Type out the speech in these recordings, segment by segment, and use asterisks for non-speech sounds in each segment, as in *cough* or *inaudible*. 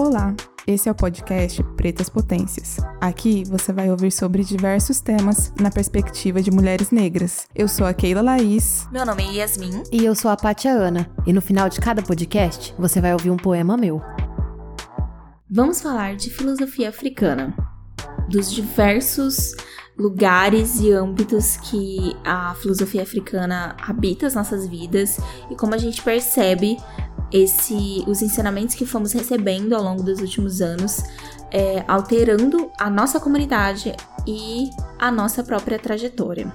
Olá, esse é o podcast Pretas Potências. Aqui você vai ouvir sobre diversos temas na perspectiva de mulheres negras. Eu sou a Keila Laís. Meu nome é Yasmin. E eu sou a Pátia Ana. E no final de cada podcast, você vai ouvir um poema meu. Vamos falar de filosofia africana, dos diversos lugares e âmbitos que a filosofia africana habita as nossas vidas e como a gente percebe esse, os ensinamentos que fomos recebendo ao longo dos últimos anos, é, alterando a nossa comunidade e a nossa própria trajetória.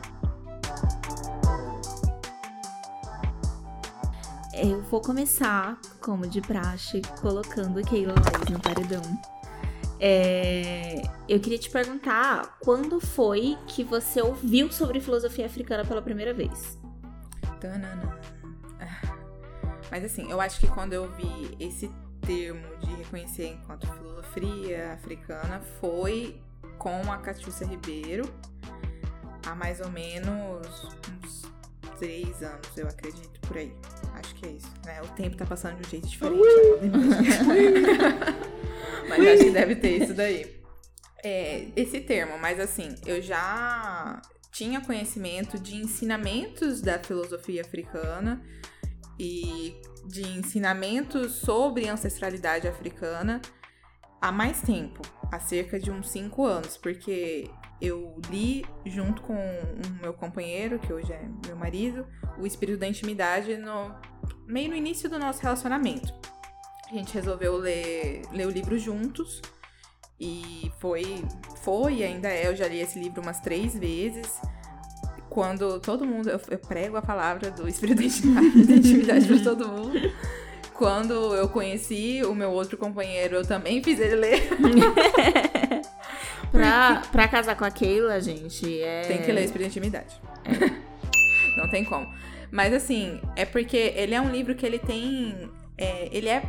Eu vou começar, como de praxe, colocando Keila Laís no paredão. É, eu queria te perguntar quando foi que você ouviu sobre filosofia africana pela primeira vez? Tanana. Mas assim, eu acho que quando eu vi esse termo de reconhecer enquanto filosofia africana foi com a Catiúcia Ribeiro há mais ou menos uns três anos, eu acredito, por aí. Acho que é isso. Né? O tempo tá passando de um jeito diferente. *laughs* *laughs* mas acho que deve ter isso daí. É, esse termo, mas assim, eu já tinha conhecimento de ensinamentos da filosofia africana e de ensinamentos sobre ancestralidade africana há mais tempo, há cerca de uns cinco anos, porque eu li junto com o meu companheiro, que hoje é meu marido, o Espírito da Intimidade no meio no início do nosso relacionamento. A gente resolveu ler, ler o livro juntos e foi, foi ainda é, eu já li esse livro umas três vezes quando todo mundo. Eu, eu prego a palavra do Espírito da *laughs* Intimidade para todo mundo. Quando eu conheci o meu outro companheiro, eu também fiz ele ler. *laughs* pra, pra casar com a Keila, gente, é. Tem que ler Espírito da Intimidade. É. *laughs* Não tem como. Mas assim, é porque ele é um livro que ele tem. É, ele é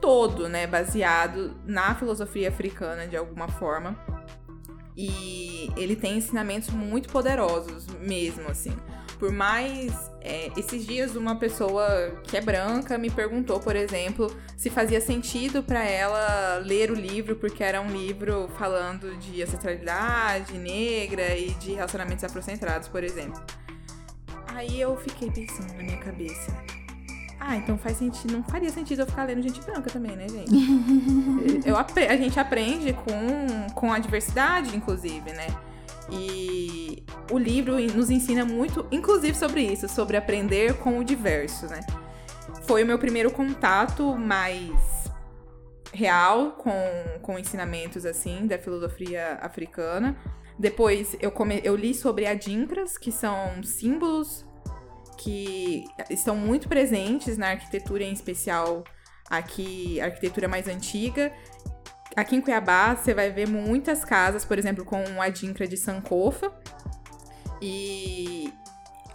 todo, né, baseado na filosofia africana de alguma forma. E ele tem ensinamentos muito poderosos, mesmo assim. Por mais. É, esses dias, uma pessoa que é branca me perguntou, por exemplo, se fazia sentido para ela ler o livro, porque era um livro falando de ancestralidade negra e de relacionamentos afrocentrados, por exemplo. Aí eu fiquei pensando na minha cabeça ah, então faz sentido. Não faria sentido eu ficar lendo gente branca também, né, gente? *laughs* eu, a gente aprende com, com a diversidade, inclusive, né? E o livro nos ensina muito, inclusive sobre isso, sobre aprender com o diverso, né? Foi o meu primeiro contato mais real com, com ensinamentos assim da filosofia africana. Depois eu, come, eu li sobre adinkras, que são símbolos que estão muito presentes na arquitetura, em especial aqui, arquitetura mais antiga. Aqui em Cuiabá, você vai ver muitas casas, por exemplo, com a dincra de Sankofa. E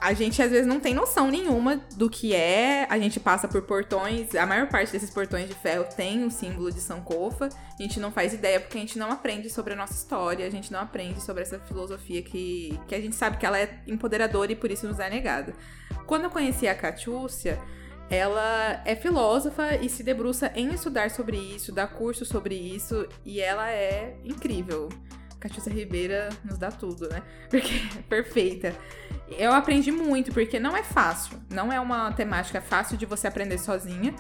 a gente às vezes não tem noção nenhuma do que é. A gente passa por portões, a maior parte desses portões de ferro tem o símbolo de Sankofa. A gente não faz ideia porque a gente não aprende sobre a nossa história, a gente não aprende sobre essa filosofia que, que a gente sabe que ela é empoderadora e por isso nos é negada. Quando eu conheci a Catiúcia, ela é filósofa e se debruça em estudar sobre isso, dá curso sobre isso, e ela é incrível. Catiúcia Ribeira nos dá tudo, né? *laughs* Porque é perfeita. Eu aprendi muito, porque não é fácil. Não é uma temática fácil de você aprender sozinha.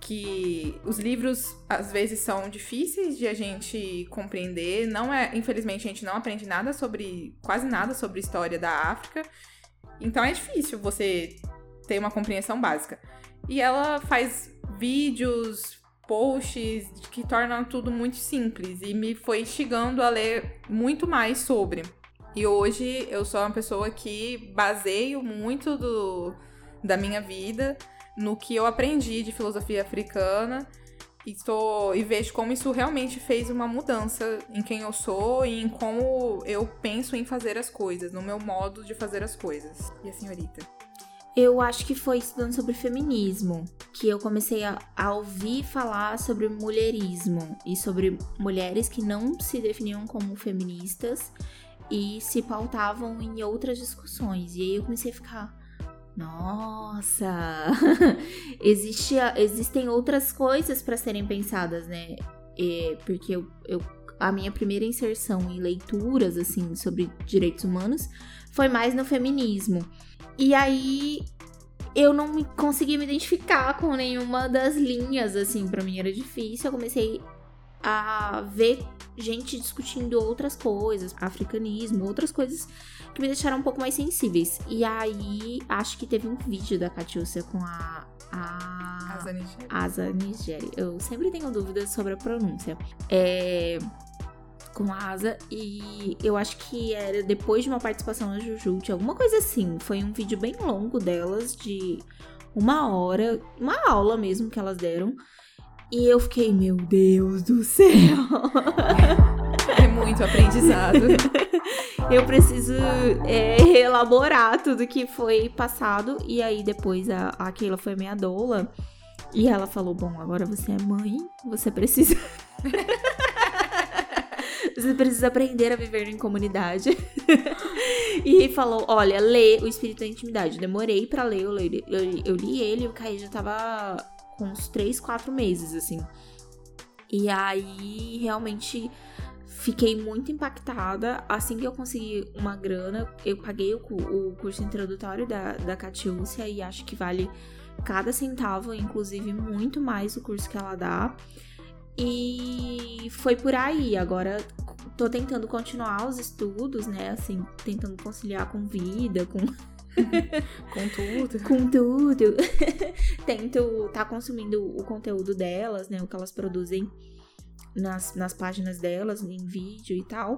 Que os livros às vezes são difíceis de a gente compreender. Não é, infelizmente, a gente não aprende nada sobre, quase nada sobre história da África. Então é difícil você ter uma compreensão básica. E ela faz vídeos, posts que tornam tudo muito simples e me foi instigando a ler muito mais sobre. E hoje eu sou uma pessoa que baseio muito do, da minha vida no que eu aprendi de filosofia africana e, tô, e vejo como isso realmente fez uma mudança em quem eu sou e em como eu penso em fazer as coisas, no meu modo de fazer as coisas. E a senhorita? Eu acho que foi estudando sobre feminismo que eu comecei a, a, ouvir falar sobre mulherismo e sobre mulheres que não se definiam como feministas e se pautavam em outras discussões. E aí eu comecei a ficar, Nossa! *laughs* Existe, existem outras coisas para serem pensadas, né? É, porque eu, eu, a minha primeira inserção em leituras, assim, sobre direitos humanos foi mais no feminismo. E aí eu não me consegui me identificar com nenhuma das linhas, assim, para mim era difícil. Eu comecei a ver gente discutindo outras coisas, africanismo, outras coisas que me deixaram um pouco mais sensíveis. E aí, acho que teve um vídeo da Catiúcia com a. A Asa Nigeri. Eu sempre tenho dúvidas sobre a pronúncia. É. Com a Asa. E eu acho que era depois de uma participação na Jujute, alguma coisa assim. Foi um vídeo bem longo delas, de uma hora. Uma aula mesmo que elas deram. E eu fiquei, meu Deus do céu! *laughs* É muito aprendizado. *laughs* eu preciso é, elaborar tudo que foi passado. E aí depois a, a Keila foi minha doula. E ela falou: Bom, agora você é mãe, você precisa. *laughs* você precisa aprender a viver em comunidade. e falou: Olha, lê O Espírito da Intimidade. Demorei para ler, eu li, eu, eu li ele o Caí já tava com uns 3, 4 meses, assim. E aí, realmente fiquei muito impactada. Assim que eu consegui uma grana, eu paguei o, o curso introdutório da, da Catiúcia e acho que vale cada centavo, inclusive muito mais o curso que ela dá. E foi por aí. Agora tô tentando continuar os estudos, né? Assim, tentando conciliar com vida, com. *laughs* com tudo. Com tudo. *laughs* Tento tá consumindo o conteúdo delas, né? O que elas produzem nas, nas páginas delas, em vídeo e tal.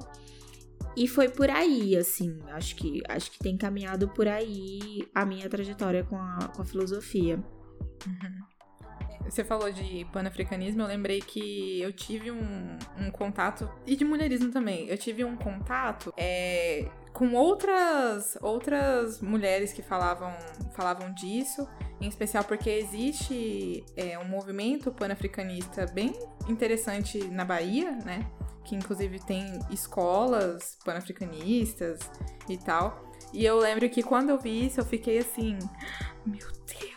E foi por aí, assim, acho que acho que tem caminhado por aí a minha trajetória com a, com a filosofia. Uhum. Você falou de panafricanismo, eu lembrei que eu tive um, um contato, e de mulherismo também, eu tive um contato é, com outras, outras mulheres que falavam, falavam disso, em especial porque existe é, um movimento panafricanista bem interessante na Bahia, né? Que inclusive tem escolas panafricanistas e tal. E eu lembro que quando eu vi isso, eu fiquei assim, meu Deus,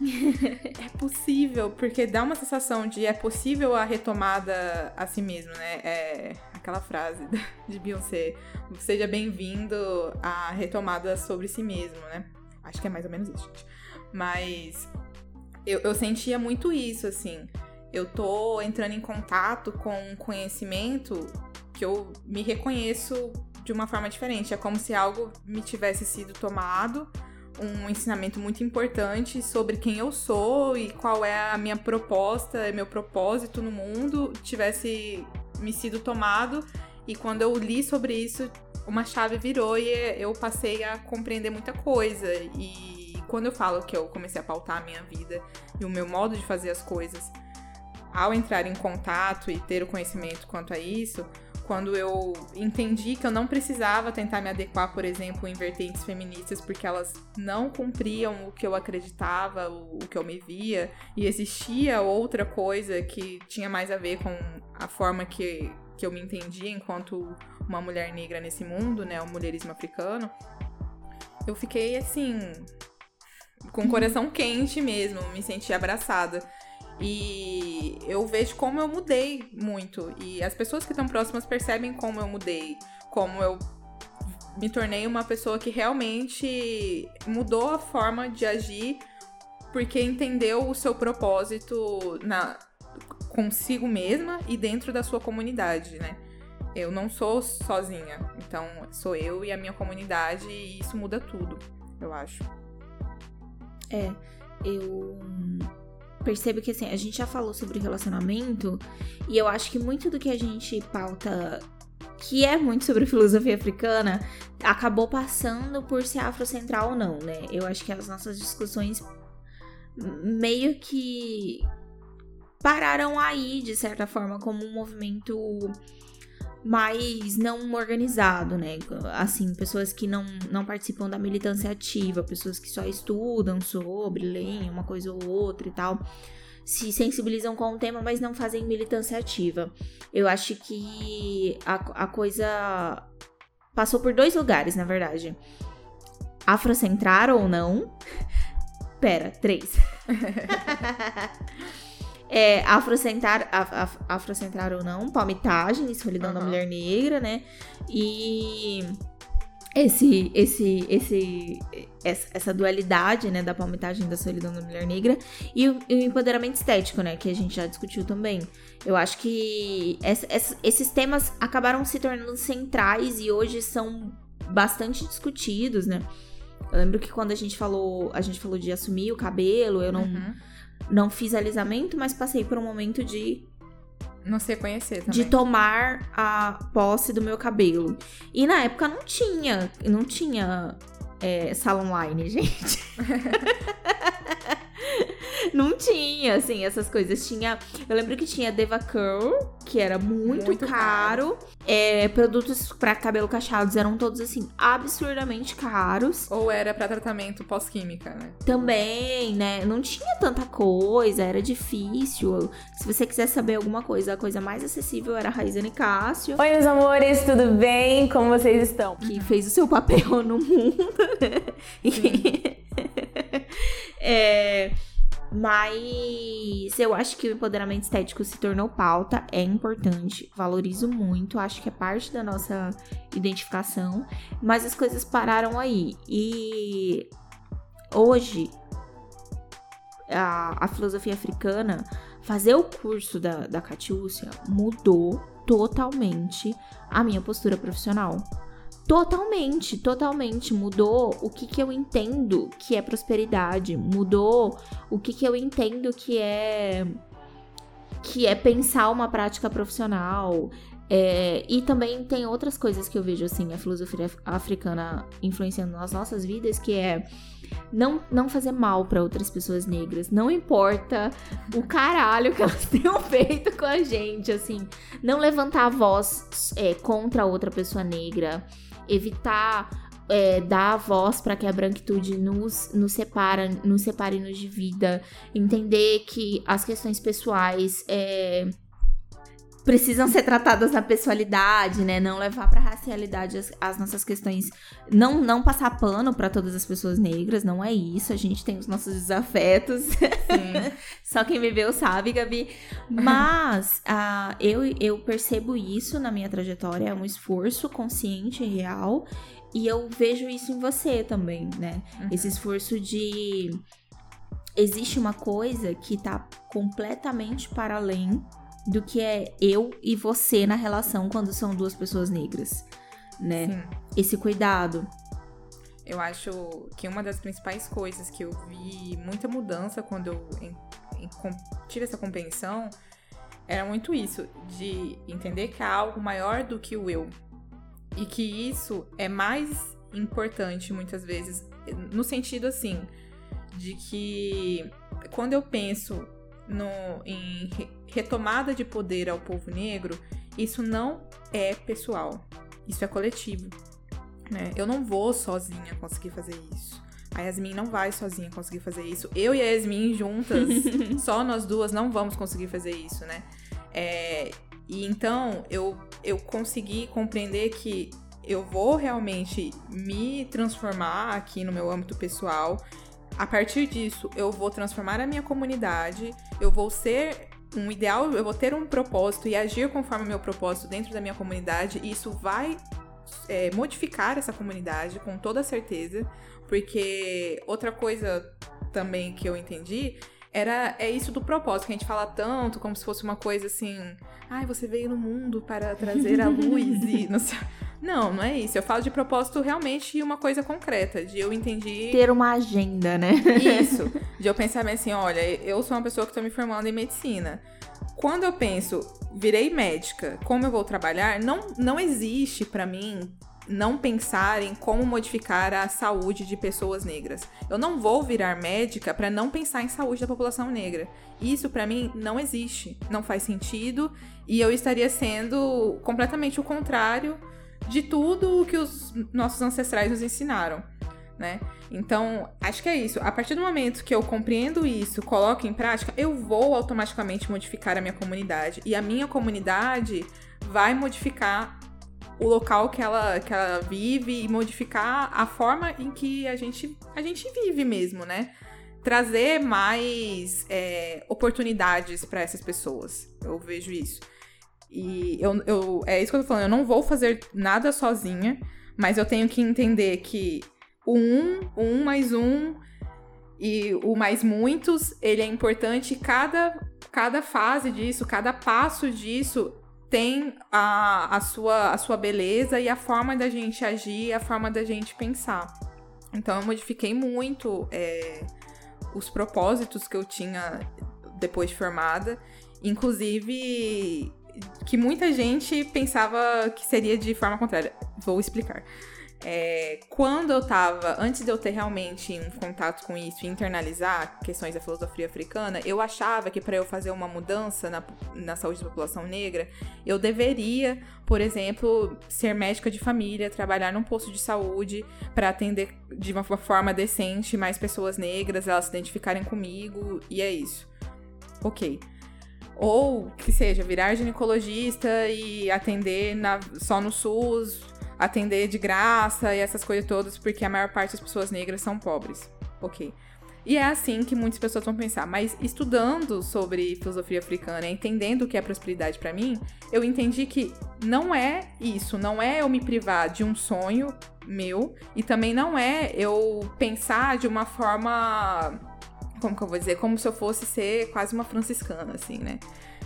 é possível, porque dá uma sensação de é possível a retomada a si mesmo, né? É aquela frase de Beyoncé, seja bem-vindo à retomada sobre si mesmo, né? Acho que é mais ou menos isso, gente. Mas eu, eu sentia muito isso, assim. Eu tô entrando em contato com um conhecimento que eu me reconheço de uma forma diferente. É como se algo me tivesse sido tomado, um ensinamento muito importante sobre quem eu sou e qual é a minha proposta, meu propósito no mundo, tivesse me sido tomado. E quando eu li sobre isso, uma chave virou e eu passei a compreender muita coisa. E quando eu falo que eu comecei a pautar a minha vida e o meu modo de fazer as coisas, ao entrar em contato e ter o conhecimento quanto a isso, quando eu entendi que eu não precisava tentar me adequar, por exemplo, em vertentes feministas, porque elas não cumpriam o que eu acreditava, o, que eu me via, e existia outra coisa que tinha mais a ver com a forma que, que eu me entendia enquanto uma mulher negra nesse mundo, né, o mulherismo africano, eu fiquei assim, com o coração quente mesmo, me senti abraçada. E eu vejo como eu mudei muito. E as pessoas que estão próximas percebem como eu mudei. Como eu me tornei uma pessoa que realmente mudou a forma de agir porque entendeu o seu propósito na consigo mesma e dentro da sua comunidade, né? Eu não sou sozinha, então sou eu e a minha comunidade e isso muda tudo, eu acho. É, eu percebo que assim, a gente já falou sobre relacionamento e eu acho que muito do que a gente pauta que é muito sobre *laughs* filosofia africana, acabou passando por ser afrocentral ou não, né? Eu acho que as nossas discussões meio que pararam aí, de certa forma, como um movimento mais não organizado, né? Assim, pessoas que não, não participam da militância ativa, pessoas que só estudam sobre, leem uma coisa ou outra e tal, se sensibilizam com o tema, mas não fazem militância ativa. Eu acho que a, a coisa passou por dois lugares, na verdade. afrocentrar ou não. *laughs* Pera, três. *laughs* é, afrocentrar, af, af, afrocentrar ou não, palmitagem e solidão uhum. da mulher negra, né? E esse, esse, esse, essa dualidade, né, da palmitagem da solidão da mulher negra e o, e o, empoderamento estético, né, que a gente já discutiu também. Eu acho que essa, essa, esses temas acabaram se tornando centrais e hoje são bastante discutidos, né. Eu lembro que quando a gente falou, a gente falou de assumir o cabelo, eu não, uhum. Não fiz alisamento, mas passei por um momento de não sei conhecer também. De tomar a posse do meu cabelo. E na época não tinha, não tinha é, sala online, *laughs* gente. *laughs* *laughs* não tinha, assim, essas coisas. Tinha. Eu lembro que tinha Deva Curl, que era muito, muito caro. caro. É, produtos para cabelo cacheados eram todos, assim, absurdamente caros. Ou era para tratamento pós-química, né? Também, né? Não tinha tanta coisa, era difícil. Se você quiser saber alguma coisa, a coisa mais acessível era a Raizane Cássio. Oi, meus amores, tudo bem? Como vocês estão? Que fez o seu papel no mundo, né? É. Mas eu acho que o empoderamento estético se tornou pauta, é importante, valorizo muito, acho que é parte da nossa identificação, mas as coisas pararam aí. E hoje, a, a filosofia africana, fazer o curso da, da Catiúcia mudou totalmente a minha postura profissional. Totalmente, totalmente. Mudou o que, que eu entendo que é prosperidade. Mudou o que, que eu entendo que é. que é pensar uma prática profissional. É, e também tem outras coisas que eu vejo, assim, a filosofia africana influenciando nas nossas vidas, que é não, não fazer mal para outras pessoas negras. Não importa o caralho que elas *laughs* tenham feito com a gente, assim. Não levantar a voz é, contra outra pessoa negra evitar é, dar a voz para que a branquitude nos, nos separa, nos separe-nos de vida, entender que as questões pessoais é, precisam ser tratadas na pessoalidade, né? Não levar para racialidade as, as, nossas questões, não não passar pano para todas as pessoas negras, não é isso. A gente tem os nossos desafetos. *laughs* Só quem viveu sabe, Gabi. Mas uh, eu eu percebo isso na minha trajetória, é um esforço consciente e real, e eu vejo isso em você também, né? Uhum. Esse esforço de existe uma coisa que tá completamente para além do que é eu e você na relação quando são duas pessoas negras, né? Sim. Esse cuidado. Eu acho que uma das principais coisas que eu vi muita mudança quando eu em, em, tive essa compreensão era muito isso, de entender que há algo maior do que o eu. E que isso é mais importante muitas vezes, no sentido assim, de que quando eu penso no, em retomada de poder ao povo negro, isso não é pessoal, isso é coletivo. Né? Eu não vou sozinha conseguir fazer isso. A Yasmin não vai sozinha conseguir fazer isso. Eu e a Yasmin juntas, *laughs* só nós duas não vamos conseguir fazer isso, né? É, e então eu, eu consegui compreender que eu vou realmente me transformar aqui no meu âmbito pessoal a partir disso, eu vou transformar a minha comunidade, eu vou ser um ideal, eu vou ter um propósito e agir conforme o meu propósito dentro da minha comunidade, e isso vai é, modificar essa comunidade com toda certeza, porque outra coisa também que eu entendi era é isso do propósito, que a gente fala tanto como se fosse uma coisa assim, ai, você veio no mundo para trazer a luz e *laughs* não sei. Não, não é isso. Eu falo de propósito realmente uma coisa concreta, de eu entendi ter uma agenda, né? Isso. De eu pensar bem assim, olha, eu sou uma pessoa que estou me formando em medicina. Quando eu penso, virei médica, como eu vou trabalhar, não não existe para mim não pensar em como modificar a saúde de pessoas negras. Eu não vou virar médica para não pensar em saúde da população negra. Isso para mim não existe, não faz sentido e eu estaria sendo completamente o contrário de tudo o que os nossos ancestrais nos ensinaram. Né? Então, acho que é isso. A partir do momento que eu compreendo isso, coloco em prática, eu vou automaticamente modificar a minha comunidade. E a minha comunidade vai modificar o local que ela, que ela vive e modificar a forma em que a gente, a gente vive mesmo, né? Trazer mais é, oportunidades para essas pessoas. Eu vejo isso. E eu, eu, é isso que eu tô falando, eu não vou fazer nada sozinha, mas eu tenho que entender que o um, o um mais um e o mais muitos, ele é importante. Cada, cada fase disso, cada passo disso tem a, a, sua, a sua beleza e a forma da gente agir, a forma da gente pensar. Então eu modifiquei muito é, os propósitos que eu tinha depois de formada. Inclusive, que muita gente pensava que seria de forma contrária. Vou explicar. É, quando eu tava, antes de eu ter realmente um contato com isso e internalizar questões da filosofia africana, eu achava que para eu fazer uma mudança na, na saúde da população negra, eu deveria, por exemplo, ser médica de família, trabalhar num posto de saúde para atender de uma forma decente mais pessoas negras, elas se identificarem comigo, e é isso. Ok. Ou que seja, virar ginecologista e atender na, só no SUS, atender de graça e essas coisas todas, porque a maior parte das pessoas negras são pobres. Ok. E é assim que muitas pessoas vão pensar. Mas estudando sobre filosofia africana, entendendo o que é prosperidade para mim, eu entendi que não é isso, não é eu me privar de um sonho meu e também não é eu pensar de uma forma como que eu vou dizer, como se eu fosse ser quase uma franciscana, assim, né?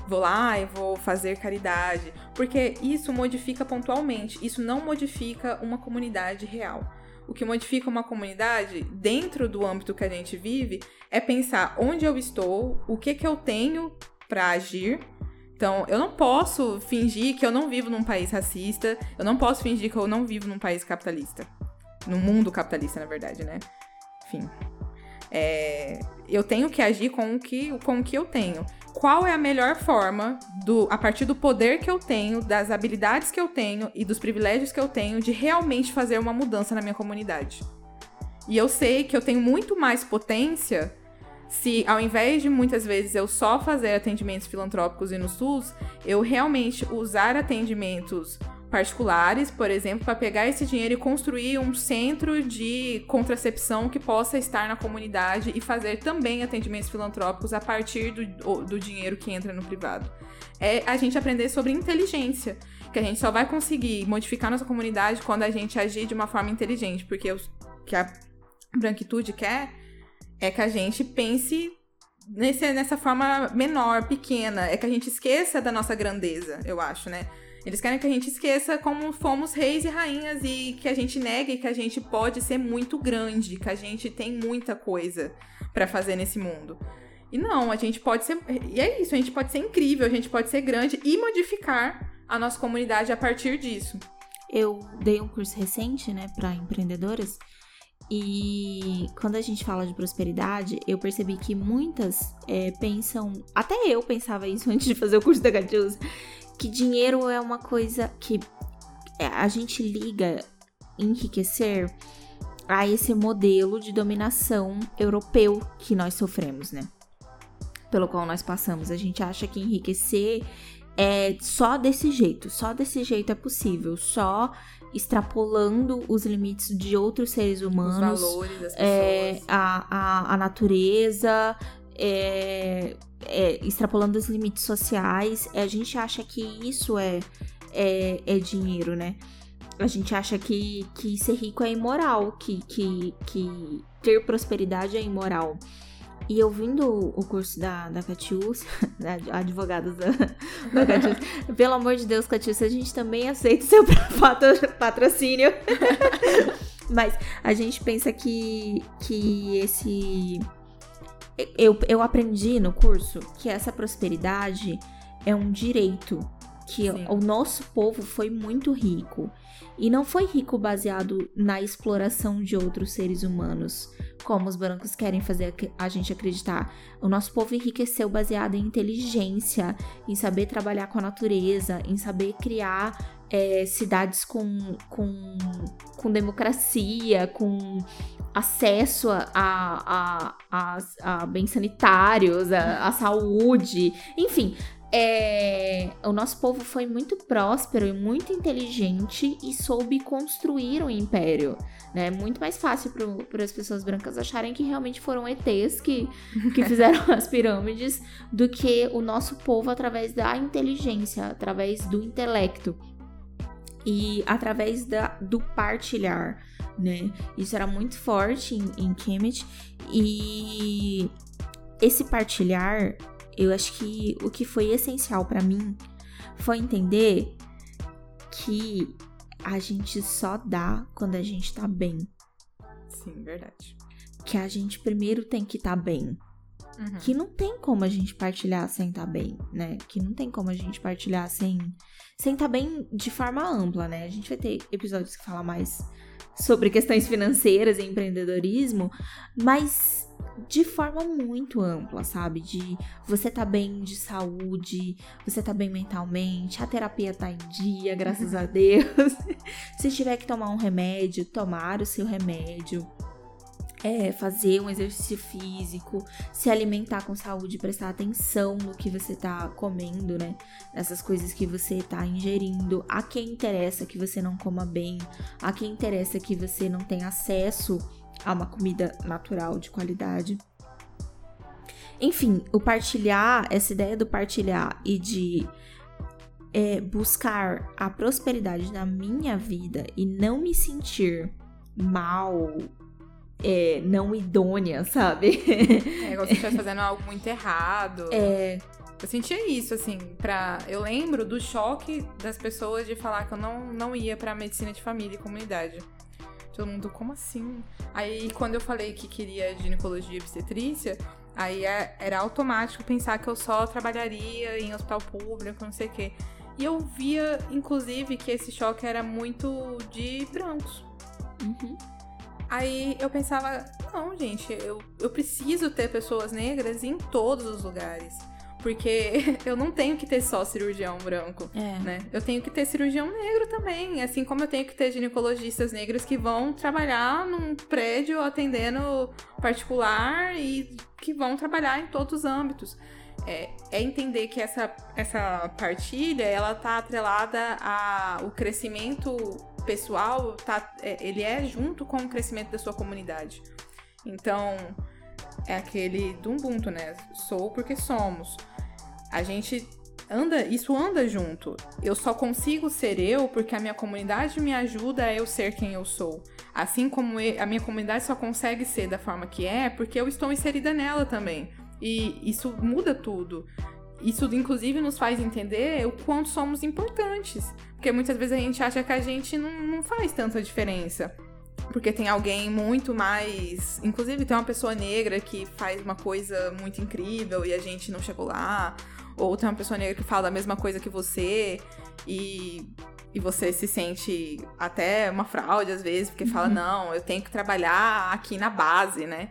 Vou lá e vou fazer caridade, porque isso modifica pontualmente, isso não modifica uma comunidade real. O que modifica uma comunidade dentro do âmbito que a gente vive é pensar onde eu estou, o que que eu tenho para agir. Então, eu não posso fingir que eu não vivo num país racista, eu não posso fingir que eu não vivo num país capitalista. No mundo capitalista, na verdade, né? Enfim. É, eu tenho que agir com o que, com o que eu tenho. Qual é a melhor forma, do, a partir do poder que eu tenho, das habilidades que eu tenho e dos privilégios que eu tenho, de realmente fazer uma mudança na minha comunidade? E eu sei que eu tenho muito mais potência se, ao invés de muitas vezes eu só fazer atendimentos filantrópicos e no SUS, eu realmente usar atendimentos particulares, por exemplo, para pegar esse dinheiro e construir um centro de contracepção que possa estar na comunidade e fazer também atendimentos filantrópicos a partir do, do dinheiro que entra no privado. É a gente aprender sobre inteligência, que a gente só vai conseguir modificar nossa comunidade quando a gente agir de uma forma inteligente, porque o que a branquitude quer é que a gente pense nesse, nessa forma menor, pequena, é que a gente esqueça da nossa grandeza, eu acho, né? Eles querem que a gente esqueça como fomos reis e rainhas e que a gente negue que a gente pode ser muito grande, que a gente tem muita coisa para fazer nesse mundo. E não, a gente pode ser. E é isso, a gente pode ser incrível, a gente pode ser grande e modificar a nossa comunidade a partir disso. Eu dei um curso recente, né, para empreendedoras. E quando a gente fala de prosperidade, eu percebi que muitas é, pensam. Até eu pensava isso *laughs* antes de fazer o curso da Gatius que dinheiro é uma coisa que é, a gente liga enriquecer a esse modelo de dominação europeu que nós sofremos, né? Pelo qual nós passamos. A gente acha que enriquecer é só desse jeito, só desse jeito é possível, só extrapolando os limites de outros seres humanos, os valores das é, pessoas. É, a, a, a natureza, é, é, extrapolando os limites sociais. A gente acha que isso é, é, é dinheiro, né? A gente acha que, que ser rico é imoral, que, que, que ter prosperidade é imoral. E ouvindo o curso da, da Catiúcia, *laughs* da advogada da, da Catiúcia, *laughs* pelo amor de Deus, Catiúcia, a gente também aceita seu *laughs* patrocínio. Mas a gente pensa que, que esse eu, eu aprendi no curso que essa prosperidade é um direito. Que Sim. o nosso povo foi muito rico. E não foi rico baseado na exploração de outros seres humanos, como os brancos querem fazer a gente acreditar. O nosso povo enriqueceu baseado em inteligência, em saber trabalhar com a natureza, em saber criar é, cidades com, com, com democracia, com acesso a, a, a, a, bens sanitários, a, a saúde, enfim, é, o nosso povo foi muito próspero e muito inteligente e soube construir um império. Né? É muito mais fácil para as pessoas brancas acharem que realmente foram ETs que, que *laughs* fizeram *laughs* as pirâmides do que o nosso povo através da inteligência, através do intelecto e através da, do partilhar. Né? Isso era muito forte em, em Kemet e esse partilhar eu acho que o que foi essencial para mim foi entender que a gente só dá quando a gente tá bem. Sim, verdade. Que a gente primeiro tem que estar tá bem. Uhum. Que não tem como a gente partilhar sem estar tá bem, né? Que não tem como a gente partilhar sem sem estar tá bem de forma ampla, né? A gente vai ter episódios que falam mais sobre questões financeiras e empreendedorismo, mas de forma muito ampla, sabe? De você tá bem de saúde, você tá bem mentalmente, a terapia tá em dia, graças a Deus. *laughs* Se tiver que tomar um remédio, tomar o seu remédio. É, fazer um exercício físico, se alimentar com saúde, prestar atenção no que você tá comendo, né? Nessas coisas que você tá ingerindo. A quem interessa que você não coma bem, a quem interessa que você não tenha acesso a uma comida natural de qualidade. Enfim, o partilhar, essa ideia do partilhar e de é, buscar a prosperidade na minha vida e não me sentir mal, é, não idônea, sabe? É, igual se estivesse fazendo algo muito errado. É. Eu sentia isso, assim, pra. Eu lembro do choque das pessoas de falar que eu não, não ia pra medicina de família e comunidade. Todo mundo, como assim? Aí, quando eu falei que queria ginecologia e obstetrícia, aí é, era automático pensar que eu só trabalharia em hospital público, não sei o quê. E eu via, inclusive, que esse choque era muito de brancos. Uhum. Aí eu pensava, não, gente, eu, eu preciso ter pessoas negras em todos os lugares. Porque *laughs* eu não tenho que ter só cirurgião branco, é. né? Eu tenho que ter cirurgião negro também. Assim como eu tenho que ter ginecologistas negros que vão trabalhar num prédio atendendo particular e que vão trabalhar em todos os âmbitos. É, é, entender que essa, essa partilha ela tá atrelada ao crescimento pessoal, tá, é, ele é junto com o crescimento da sua comunidade. Então, é aquele do né? Sou porque somos a gente anda, isso anda junto. Eu só consigo ser eu porque a minha comunidade me ajuda a eu ser quem eu sou. Assim como a minha comunidade só consegue ser da forma que é porque eu estou inserida nela também. E isso muda tudo. Isso, inclusive, nos faz entender o quanto somos importantes. Porque muitas vezes a gente acha que a gente não, não faz tanta diferença. Porque tem alguém muito mais. Inclusive, tem uma pessoa negra que faz uma coisa muito incrível e a gente não chegou lá ou tem uma pessoa negra que fala a mesma coisa que você e, e você se sente até uma fraude às vezes, porque uhum. fala, não, eu tenho que trabalhar aqui na base, né?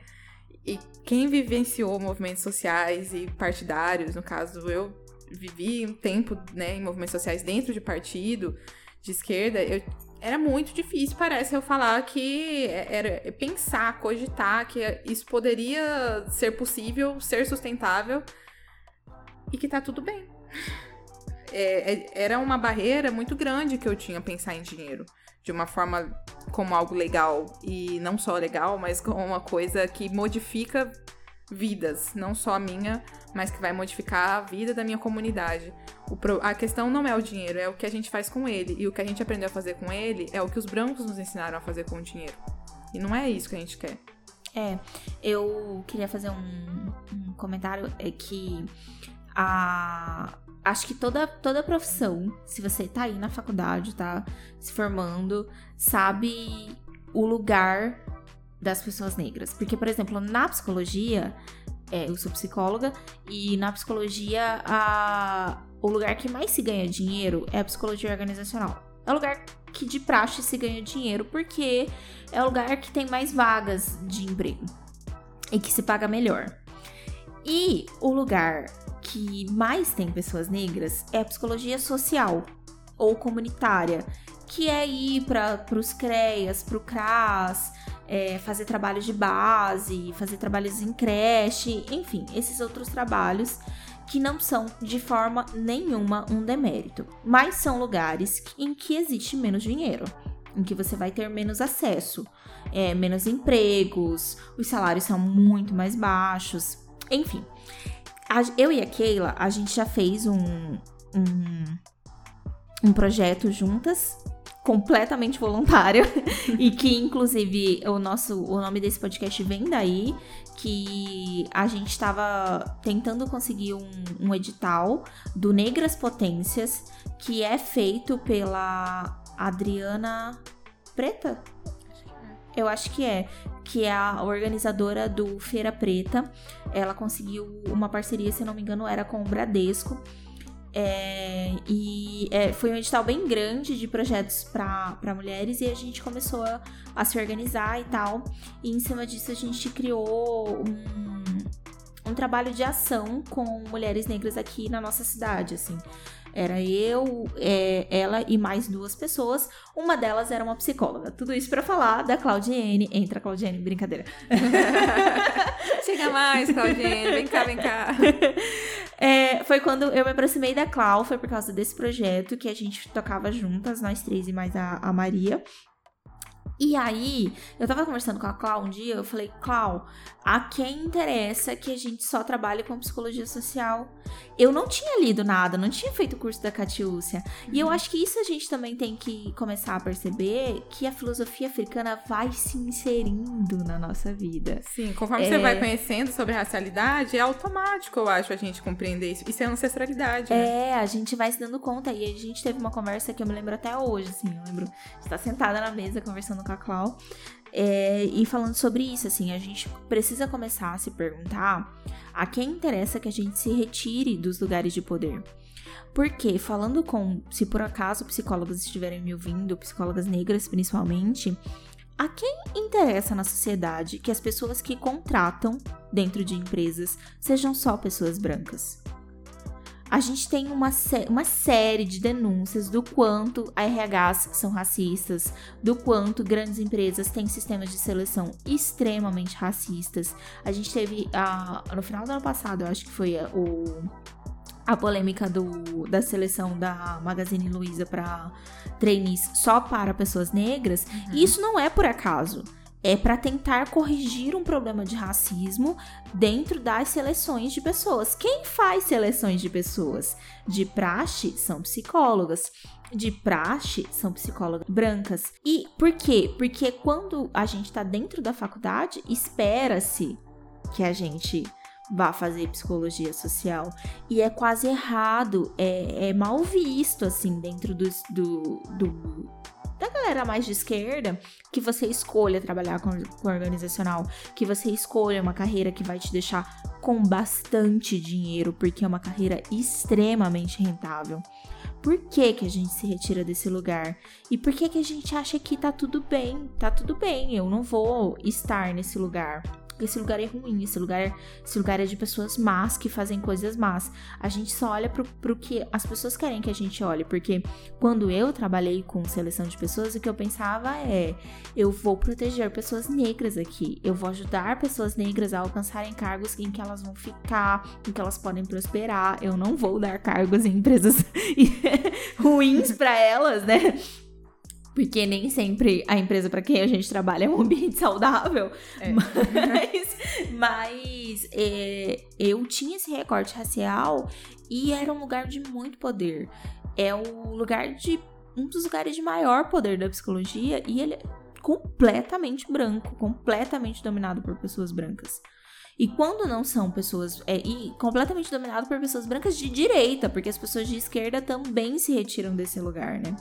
E quem vivenciou movimentos sociais e partidários, no caso, eu vivi um tempo né, em movimentos sociais dentro de partido de esquerda, eu, era muito difícil, parece, eu falar que era pensar, cogitar que isso poderia ser possível, ser sustentável e que tá tudo bem. É, é, era uma barreira muito grande que eu tinha pensar em dinheiro. De uma forma como algo legal. E não só legal, mas como uma coisa que modifica vidas. Não só a minha, mas que vai modificar a vida da minha comunidade. Pro... A questão não é o dinheiro, é o que a gente faz com ele. E o que a gente aprendeu a fazer com ele é o que os brancos nos ensinaram a fazer com o dinheiro. E não é isso que a gente quer. É, eu queria fazer um, um comentário é que a acho que toda, toda profissão, se você tá aí na faculdade, tá se formando, sabe o lugar das pessoas negras. Porque, por exemplo, na psicologia, é, eu sou psicóloga, e na psicologia, a, o lugar que mais se ganha dinheiro é a psicologia organizacional. É o lugar que de praxe se ganha dinheiro, porque é o lugar que tem mais vagas de emprego e que se paga melhor. E o lugar que mais tem pessoas negras é a psicologia social ou comunitária, que é ir para os CREAS, para o CRAS, é, fazer trabalhos de base, fazer trabalhos em creche, enfim, esses outros trabalhos que não são de forma nenhuma um demérito, mas são lugares em que existe menos dinheiro, em que você vai ter menos acesso, é, menos empregos, os salários são muito mais baixos, enfim. A, eu e a Keila, a gente já fez um, um, um projeto juntas completamente voluntário *laughs* e que inclusive o nosso o nome desse podcast vem daí que a gente estava tentando conseguir um, um edital do Negras Potências que é feito pela Adriana Preta eu acho que é, que é a organizadora do Feira Preta. Ela conseguiu uma parceria, se não me engano, era com o Bradesco. É, e é, foi um edital bem grande de projetos para mulheres e a gente começou a, a, se organizar e tal. E em cima disso a gente criou um, um trabalho de ação com mulheres negras aqui na nossa cidade, assim. Era eu, é, ela e mais duas pessoas. Uma delas era uma psicóloga. Tudo isso para falar da Claudiene. Entra, Claudiene, brincadeira. *laughs* Chega mais, Claudiene. Vem cá, vem cá. *laughs* É, foi quando eu me aproximei da Clau, foi por causa desse projeto que a gente tocava juntas, nós três e mais a, a Maria. E aí, eu tava conversando com a Clau um dia, eu falei, Clau, a quem interessa que a gente só trabalhe com psicologia social? Eu não tinha lido nada, não tinha feito o curso da Catiúcia. Uhum. E eu uhum. acho que isso a gente também tem que começar a perceber que a filosofia africana vai se inserindo na nossa vida. Sim, conforme é... você vai conhecendo sobre racialidade, é automático, eu acho, a gente compreender isso. Isso é ancestralidade. Né? É, a gente vai se dando conta. E a gente teve uma conversa que eu me lembro até hoje, assim, eu lembro de estar sentada na mesa conversando com a Clau. É, e falando sobre isso, assim, a gente precisa começar a se perguntar a quem interessa que a gente se retire dos lugares de poder. Porque, falando com, se por acaso psicólogas estiverem me ouvindo, psicólogas negras principalmente, a quem interessa na sociedade que as pessoas que contratam dentro de empresas sejam só pessoas brancas? A gente tem uma, uma série de denúncias do quanto RHs são racistas, do quanto grandes empresas têm sistemas de seleção extremamente racistas. A gente teve, no final do ano passado, eu acho que foi o, a polêmica do, da seleção da Magazine Luiza para trainees só para pessoas negras, uhum. e isso não é por acaso é para tentar corrigir um problema de racismo dentro das seleções de pessoas. Quem faz seleções de pessoas? De praxe são psicólogas. De praxe são psicólogas brancas. E por quê? Porque quando a gente está dentro da faculdade, espera-se que a gente vá fazer psicologia social. E é quase errado, é, é mal visto, assim, dentro do, do, do da galera mais de esquerda, que você escolha trabalhar com, com organizacional, que você escolha uma carreira que vai te deixar com bastante dinheiro, porque é uma carreira extremamente rentável. Por que, que a gente se retira desse lugar? E por que, que a gente acha que tá tudo bem? Tá tudo bem, eu não vou estar nesse lugar esse lugar é ruim, esse lugar, esse lugar é de pessoas más que fazem coisas más. A gente só olha pro, pro que as pessoas querem que a gente olhe, porque quando eu trabalhei com seleção de pessoas, o que eu pensava é: eu vou proteger pessoas negras aqui, eu vou ajudar pessoas negras a alcançarem cargos em que elas vão ficar, em que elas podem prosperar. Eu não vou dar cargos em empresas *laughs* ruins para elas, né? Porque nem sempre a empresa para quem a gente trabalha é um ambiente *laughs* saudável. É. Mas, mas é, eu tinha esse recorte racial e era um lugar de muito poder. É o lugar de. um dos lugares de maior poder da psicologia e ele é completamente branco, completamente dominado por pessoas brancas. E quando não são pessoas. É, e completamente dominado por pessoas brancas de direita, porque as pessoas de esquerda também se retiram desse lugar, né?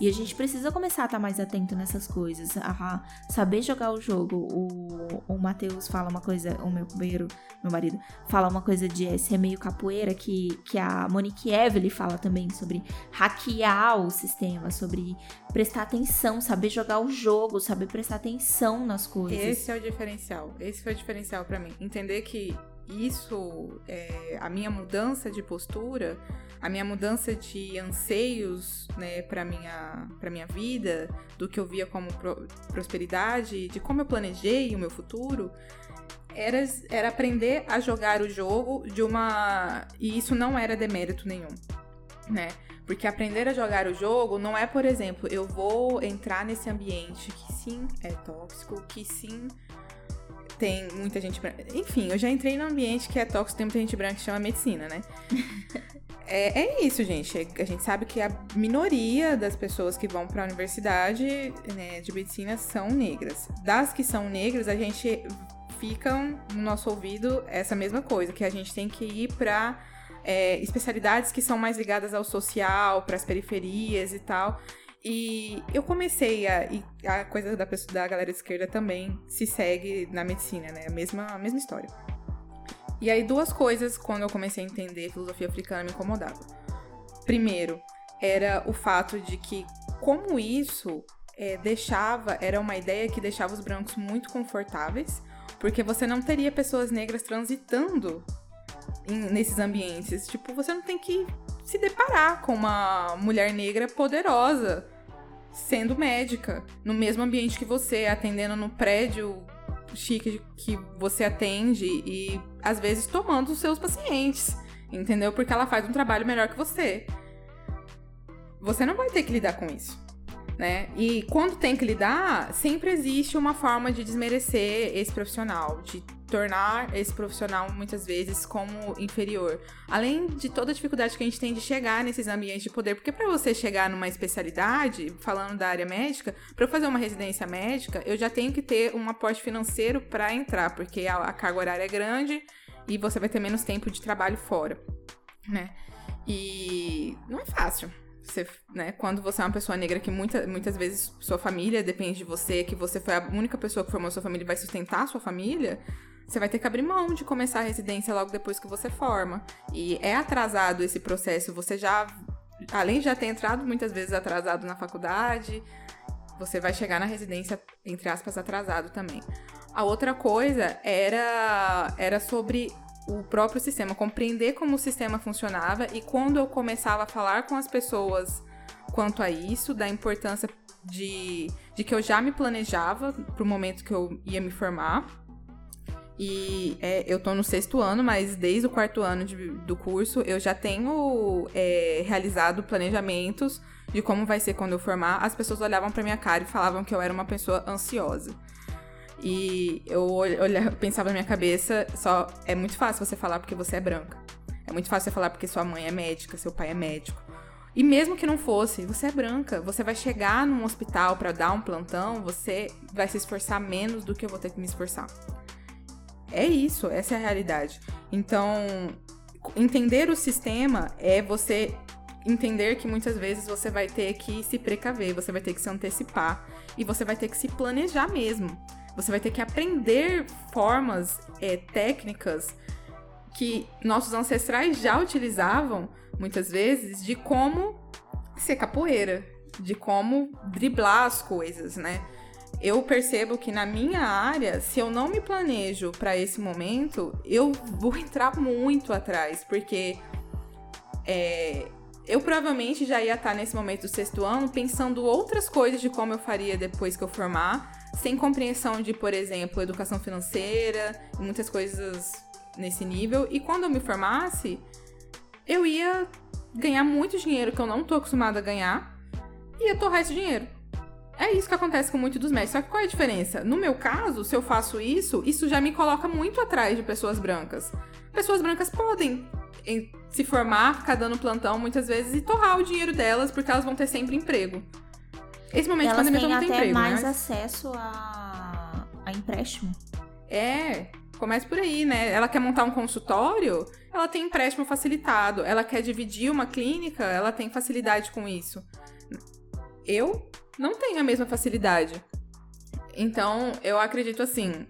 E a gente precisa começar a estar mais atento nessas coisas, a saber jogar o jogo. O, o Matheus fala uma coisa, o meu companheiro, meu marido, fala uma coisa de ser meio capoeira, que, que a Monique Evelyn fala também sobre hackear o sistema, sobre prestar atenção, saber jogar o jogo, saber prestar atenção nas coisas. Esse é o diferencial. Esse foi o diferencial para mim. Entender que isso, é, a minha mudança de postura, a minha mudança de anseios, né, para minha para minha vida, do que eu via como pro, prosperidade, de como eu planejei o meu futuro, era, era aprender a jogar o jogo de uma e isso não era demérito nenhum, né? Porque aprender a jogar o jogo não é, por exemplo, eu vou entrar nesse ambiente que sim é tóxico, que sim tem muita gente branca. Enfim, eu já entrei num ambiente que é tóxico, tem muita gente branca que chama medicina, né? *laughs* é, é isso, gente. A gente sabe que a minoria das pessoas que vão para a universidade né, de medicina são negras. Das que são negras, a gente fica no nosso ouvido essa mesma coisa, que a gente tem que ir para é, especialidades que são mais ligadas ao social, para as periferias e tal. E eu comecei a. A coisa da, pessoa, da galera esquerda também se segue na medicina, né? A mesma, a mesma história. E aí, duas coisas, quando eu comecei a entender filosofia africana, me incomodavam. Primeiro, era o fato de que, como isso é, deixava. Era uma ideia que deixava os brancos muito confortáveis, porque você não teria pessoas negras transitando nesses ambientes. Tipo, você não tem que se deparar com uma mulher negra poderosa sendo médica no mesmo ambiente que você, atendendo no prédio chique que você atende e às vezes tomando os seus pacientes, entendeu? Porque ela faz um trabalho melhor que você. Você não vai ter que lidar com isso. Né? E quando tem que lidar, sempre existe uma forma de desmerecer esse profissional, de tornar esse profissional muitas vezes como inferior. Além de toda a dificuldade que a gente tem de chegar nesses ambientes de poder, porque para você chegar numa especialidade, falando da área médica, para eu fazer uma residência médica, eu já tenho que ter um aporte financeiro para entrar, porque a, a carga horária é grande e você vai ter menos tempo de trabalho fora, né? E não é fácil. Você, né, quando você é uma pessoa negra que muita, muitas vezes sua família depende de você, que você foi a única pessoa que formou sua família e vai sustentar sua família, você vai ter que abrir mão de começar a residência logo depois que você forma. E é atrasado esse processo. Você já, além de já ter entrado muitas vezes atrasado na faculdade, você vai chegar na residência, entre aspas, atrasado também. A outra coisa era, era sobre o próprio sistema, compreender como o sistema funcionava e quando eu começava a falar com as pessoas quanto a isso, da importância de, de que eu já me planejava para o momento que eu ia me formar e é, eu tô no sexto ano, mas desde o quarto ano de, do curso eu já tenho é, realizado planejamentos de como vai ser quando eu formar. As pessoas olhavam pra minha cara e falavam que eu era uma pessoa ansiosa. E eu pensava na minha cabeça, só é muito fácil você falar porque você é branca. É muito fácil você falar porque sua mãe é médica, seu pai é médico. E mesmo que não fosse, você é branca, você vai chegar num hospital para dar um plantão, você vai se esforçar menos do que eu vou ter que me esforçar. É isso, essa é a realidade. Então, entender o sistema é você entender que muitas vezes você vai ter que se precaver, você vai ter que se antecipar e você vai ter que se planejar mesmo. Você vai ter que aprender formas é, técnicas que nossos ancestrais já utilizavam muitas vezes de como ser capoeira, de como driblar as coisas, né? Eu percebo que na minha área, se eu não me planejo para esse momento, eu vou entrar muito atrás, porque é, eu provavelmente já ia estar nesse momento do sexto ano pensando outras coisas de como eu faria depois que eu formar, sem compreensão de, por exemplo, educação financeira e muitas coisas nesse nível. E quando eu me formasse, eu ia ganhar muito dinheiro que eu não tô acostumada a ganhar e ia torrar esse dinheiro. É isso que acontece com muitos dos médicos. Só que qual é a diferença? No meu caso, se eu faço isso, isso já me coloca muito atrás de pessoas brancas. Pessoas brancas podem se formar, ficar dando plantão muitas vezes e torrar o dinheiro delas porque elas vão ter sempre emprego. Esse momento elas de pandemia mundo tem emprego, mais né? acesso a, a empréstimo. É, começa por aí, né? Ela quer montar um consultório, ela tem empréstimo facilitado. Ela quer dividir uma clínica, ela tem facilidade com isso. Eu não tem a mesma facilidade. Então, eu acredito assim.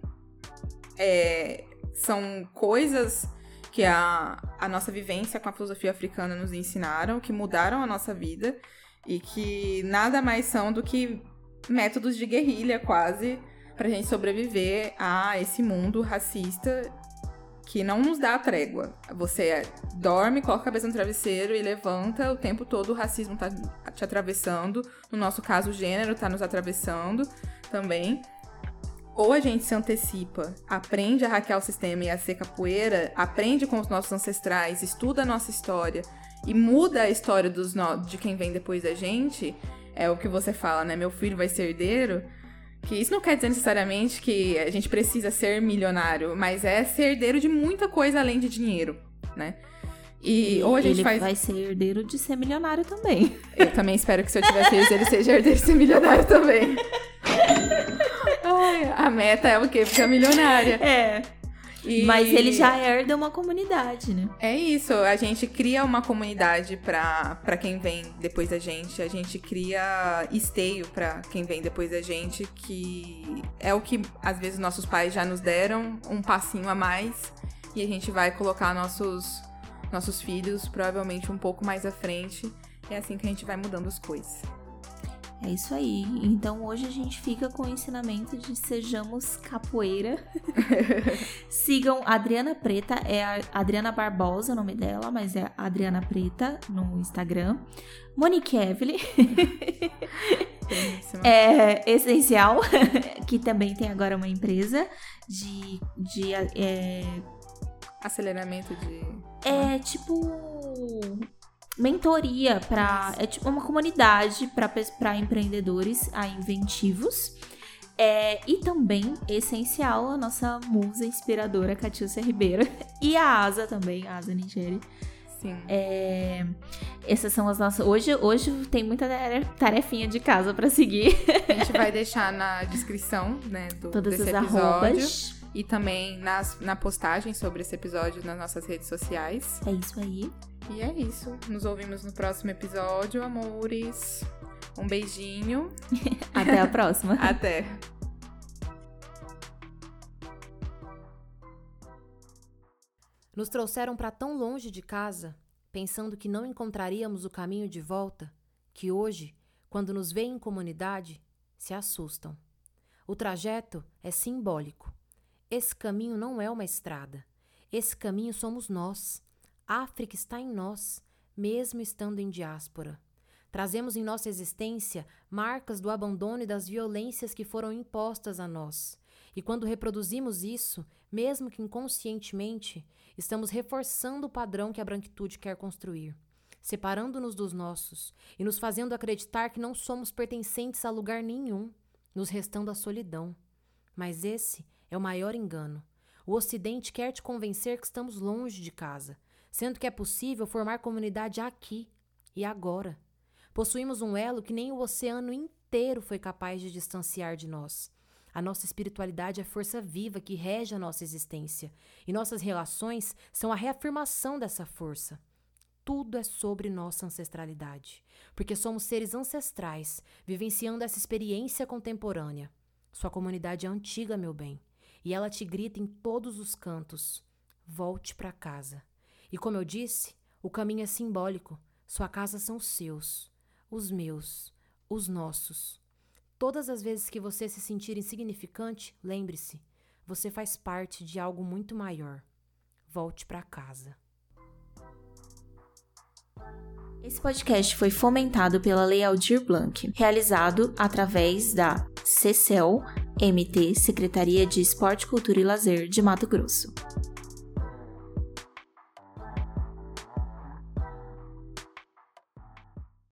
É, são coisas que a, a nossa vivência com a filosofia africana nos ensinaram, que mudaram a nossa vida e que nada mais são do que métodos de guerrilha, quase, pra gente sobreviver a esse mundo racista que não nos dá trégua. Você dorme, coloca a cabeça no travesseiro e levanta o tempo todo o racismo tá te atravessando. No nosso caso, o gênero tá nos atravessando também. Ou a gente se antecipa, aprende a hackear o sistema e a ser capoeira, aprende com os nossos ancestrais, estuda a nossa história e muda a história dos no... de quem vem depois da gente. É o que você fala, né? Meu filho vai ser herdeiro que isso não quer dizer necessariamente que a gente precisa ser milionário, mas é ser herdeiro de muita coisa além de dinheiro, né? E, e ou a gente ele faz. vai ser herdeiro de ser milionário também. Eu também espero que se eu tiver filhos, ele seja herdeiro de ser milionário também. *laughs* Ai, a meta é o quê? Ficar milionária. É. E... Mas ele já herda uma comunidade, né? É isso, a gente cria uma comunidade para quem vem depois da gente, a gente cria esteio para quem vem depois da gente, que é o que às vezes nossos pais já nos deram, um passinho a mais, e a gente vai colocar nossos, nossos filhos provavelmente um pouco mais à frente. É assim que a gente vai mudando as coisas. É isso aí. Então hoje a gente fica com o ensinamento de sejamos capoeira. *laughs* Sigam Adriana Preta, é a Adriana Barbosa o nome dela, mas é Adriana Preta no Instagram. Monique Evelyn. é essencial, *laughs* que também tem agora uma empresa de, de é... aceleramento de. É tipo mentoria para é tipo uma comunidade para empreendedores a inventivos. É, e também, essencial, a nossa musa inspiradora, Catiúcia Ribeiro. *laughs* E a Asa também, a Asa Nigeri. Sim. É, essas são as nossas. Hoje, hoje tem muita tarefinha de casa para seguir. A gente *laughs* vai deixar na descrição, né, do, Todas desse as episódio. arrobas. E também nas, na postagem sobre esse episódio nas nossas redes sociais. É isso aí. E é isso. Nos ouvimos no próximo episódio, amores. Um beijinho. *laughs* Até a próxima. *laughs* Até. Nos trouxeram para tão longe de casa, pensando que não encontraríamos o caminho de volta, que hoje, quando nos veem em comunidade, se assustam. O trajeto é simbólico. Esse caminho não é uma estrada. Esse caminho somos nós. África está em nós, mesmo estando em diáspora. Trazemos em nossa existência marcas do abandono e das violências que foram impostas a nós. E quando reproduzimos isso, mesmo que inconscientemente, estamos reforçando o padrão que a branquitude quer construir, separando-nos dos nossos e nos fazendo acreditar que não somos pertencentes a lugar nenhum, nos restando a solidão. Mas esse é o maior engano. O Ocidente quer te convencer que estamos longe de casa, sendo que é possível formar comunidade aqui e agora. Possuímos um elo que nem o oceano inteiro foi capaz de distanciar de nós. A nossa espiritualidade é força viva que rege a nossa existência, e nossas relações são a reafirmação dessa força. Tudo é sobre nossa ancestralidade, porque somos seres ancestrais, vivenciando essa experiência contemporânea. Sua comunidade é antiga, meu bem, e ela te grita em todos os cantos: volte para casa. E como eu disse, o caminho é simbólico. Sua casa são seus, os meus, os nossos. Todas as vezes que você se sentir insignificante, lembre-se, você faz parte de algo muito maior. Volte para casa. Esse podcast foi fomentado pela Lei Aldir Blanc, realizado através da CECEL MT, Secretaria de Esporte, Cultura e Lazer de Mato Grosso.